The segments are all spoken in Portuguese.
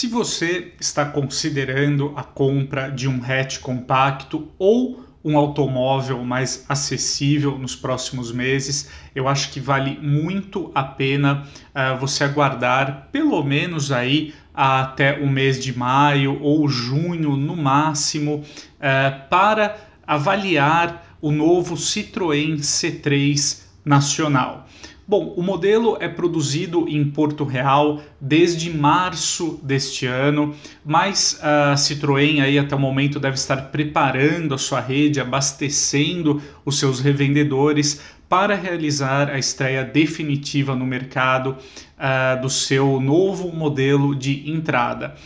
Se você está considerando a compra de um hatch compacto ou um automóvel mais acessível nos próximos meses, eu acho que vale muito a pena uh, você aguardar pelo menos aí até o mês de maio ou junho no máximo uh, para avaliar o novo Citroën C3 nacional. Bom, o modelo é produzido em Porto Real desde março deste ano, mas a Citroën aí até o momento deve estar preparando a sua rede, abastecendo os seus revendedores para realizar a estreia definitiva no mercado uh, do seu novo modelo de entrada.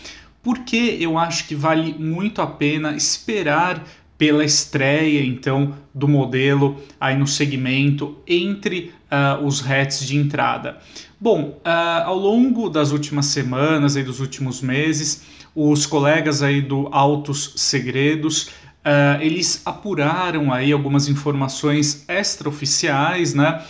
Por que eu acho que vale muito a pena esperar pela estreia então do modelo aí no segmento entre uh, os hatches de entrada. Bom, uh, ao longo das últimas semanas e dos últimos meses, os colegas aí do Autos Segredos uh, eles apuraram aí algumas informações extraoficiais, né?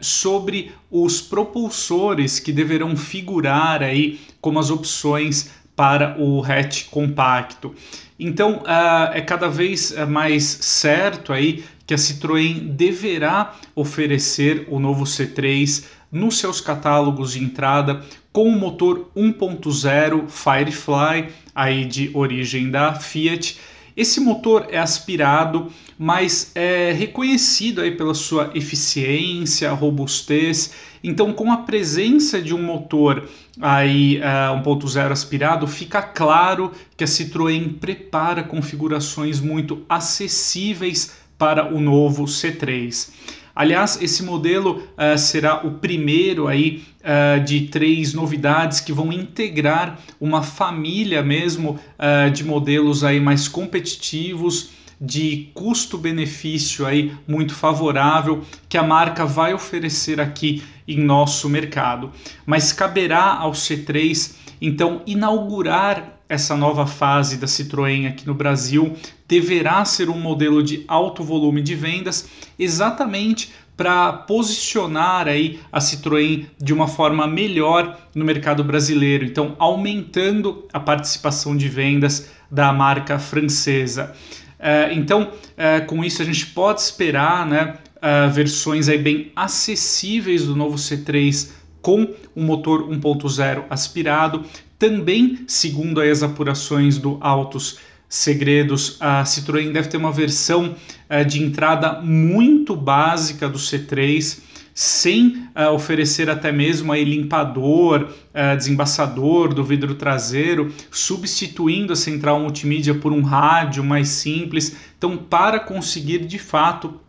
Sobre os propulsores que deverão figurar aí como as opções para o hatch compacto. Então uh, é cada vez eh, mais certo aí que a Citroën deverá oferecer o novo C3 nos seus catálogos de entrada com o motor 1.0 Firefly aí de origem da Fiat esse motor é aspirado, mas é reconhecido aí pela sua eficiência, robustez. Então, com a presença de um motor aí uh, é, 1.0 aspirado, fica claro que a Citroën prepara configurações muito acessíveis para o novo C3. Aliás, esse modelo uh, será o primeiro aí uh, de três novidades que vão integrar uma família mesmo uh, de modelos aí mais competitivos de custo-benefício aí muito favorável que a marca vai oferecer aqui em nosso mercado. Mas caberá ao C3 então inaugurar essa nova fase da Citroën aqui no Brasil deverá ser um modelo de alto volume de vendas, exatamente para posicionar aí a Citroën de uma forma melhor no mercado brasileiro, então aumentando a participação de vendas da marca francesa. Uh, então, uh, com isso a gente pode esperar né, uh, versões aí bem acessíveis do novo C3 com um motor 1.0 aspirado, também, segundo as apurações do Autos Segredos, a Citroën deve ter uma versão uh, de entrada muito básica do C3, sem uh, oferecer até mesmo aí limpador, uh, desembaçador do vidro traseiro, substituindo a central multimídia por um rádio mais simples. Então, para conseguir de fato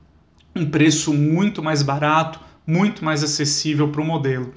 um preço muito mais barato, muito mais acessível para o modelo.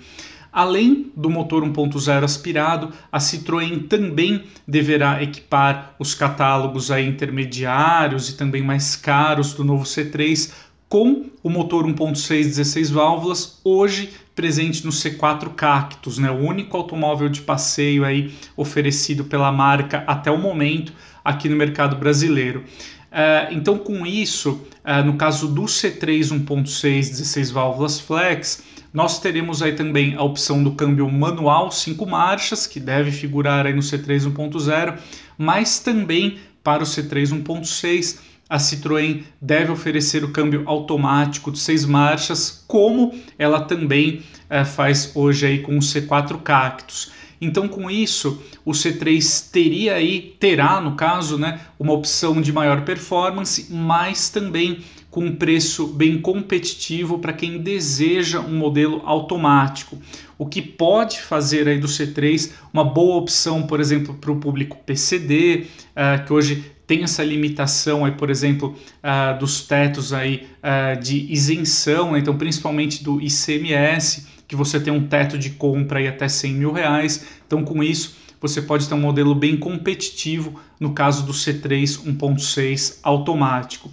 Além do motor 1.0 aspirado, a Citroën também deverá equipar os catálogos aí intermediários e também mais caros do novo C3 com o motor 1.6 16 válvulas, hoje presente no C4 Cactus, né, o único automóvel de passeio aí oferecido pela marca até o momento aqui no mercado brasileiro. Uh, então, com isso, uh, no caso do C3 1.6 16 válvulas flex, nós teremos aí também a opção do câmbio manual 5 marchas, que deve figurar aí no C3 1.0, mas também para o C3 1.6 a Citroën deve oferecer o câmbio automático de 6 marchas, como ela também é, faz hoje aí com o C4 Cactus. Então, com isso, o C3 teria aí, terá no caso, né, uma opção de maior performance, mas também com um preço bem competitivo para quem deseja um modelo automático. O que pode fazer aí do C3 uma boa opção, por exemplo, para o público PCD, uh, eh, que hoje tem essa limitação aí, por exemplo, uh, dos tetos aí uh, de isenção, né? então principalmente do ICMS, que você tem um teto de compra aí até 100 mil reais. Então, com isso, você pode ter um modelo bem competitivo no caso do C3 1.6 automático.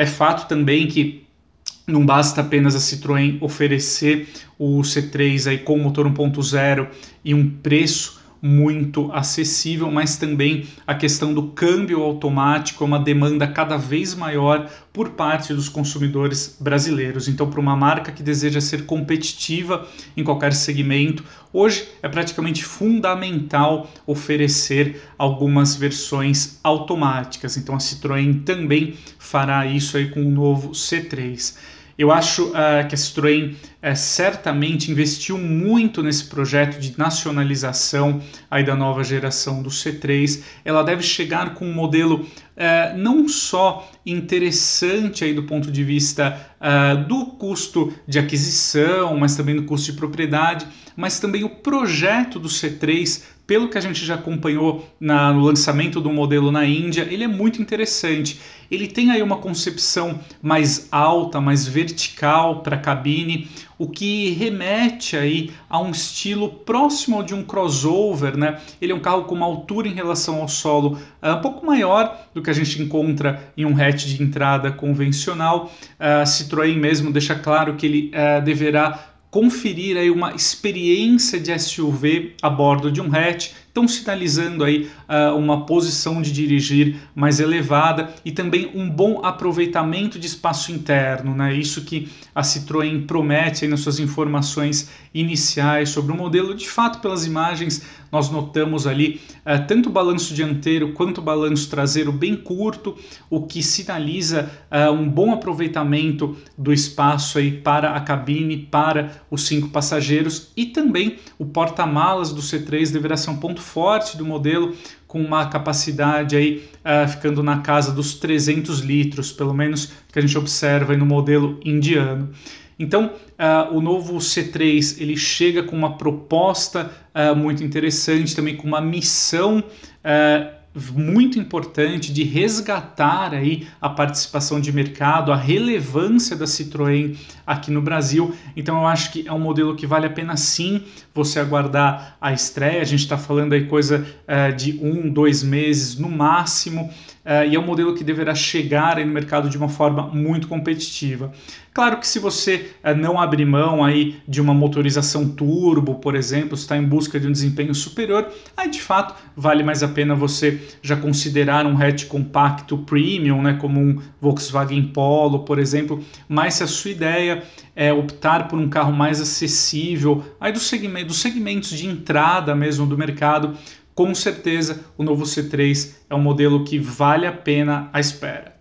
É fato também que não basta apenas a Citroën oferecer o C3 aí com motor 1.0 e um preço muito acessível, mas também a questão do câmbio automático é uma demanda cada vez maior por parte dos consumidores brasileiros. Então, para uma marca que deseja ser competitiva em qualquer segmento, hoje é praticamente fundamental oferecer algumas versões automáticas. Então, a Citroën também fará isso aí com o novo C3. Eu acho uh, que a Citroën uh, certamente investiu muito nesse projeto de nacionalização aí da nova geração do C3. Ela deve chegar com um modelo uh, não só interessante aí do ponto de vista do custo de aquisição, mas também do custo de propriedade, mas também o projeto do C3 pelo que a gente já acompanhou na, no lançamento do modelo na Índia, ele é muito interessante. Ele tem aí uma concepção mais alta, mais vertical para a cabine, o que remete aí a um estilo próximo de um crossover, né? Ele é um carro com uma altura em relação ao solo uh, um pouco maior do que a gente encontra em um hatch de entrada convencional. Uh, Citroën mesmo deixa claro que ele uh, deverá conferir aí uma experiência de SUV a bordo de um hatch estão sinalizando aí uh, uma posição de dirigir mais elevada e também um bom aproveitamento de espaço interno, né? Isso que a Citroën promete nas suas informações iniciais sobre o modelo. De fato, pelas imagens, nós notamos ali uh, tanto o balanço dianteiro quanto o balanço traseiro bem curto, o que sinaliza uh, um bom aproveitamento do espaço aí para a cabine, para os cinco passageiros e também o porta-malas do C3 deverá ser um ponto ponto forte do modelo, com uma capacidade aí uh, ficando na casa dos 300 litros, pelo menos que a gente observa no modelo indiano. Então, uh, o novo C3 ele chega com uma proposta uh, muito interessante, também com uma missão muito importante de resgatar aí a participação de mercado, a relevância da Citroën aqui no Brasil. Então eu acho que é um modelo que vale a pena sim você aguardar a estreia. A gente está falando aí coisa uh, de um, dois meses no máximo. Uh, e é um modelo que deverá chegar no mercado de uma forma muito competitiva. Claro que se você uh, não abrir mão aí de uma motorização turbo, por exemplo, está em busca de um desempenho superior, aí de fato vale mais a pena você já considerar um hatch compacto premium, né, como um Volkswagen Polo, por exemplo. Mas se a sua ideia é optar por um carro mais acessível, aí do segmento, dos segmentos de entrada mesmo do mercado, com certeza o novo C3 é um modelo que vale a pena a espera.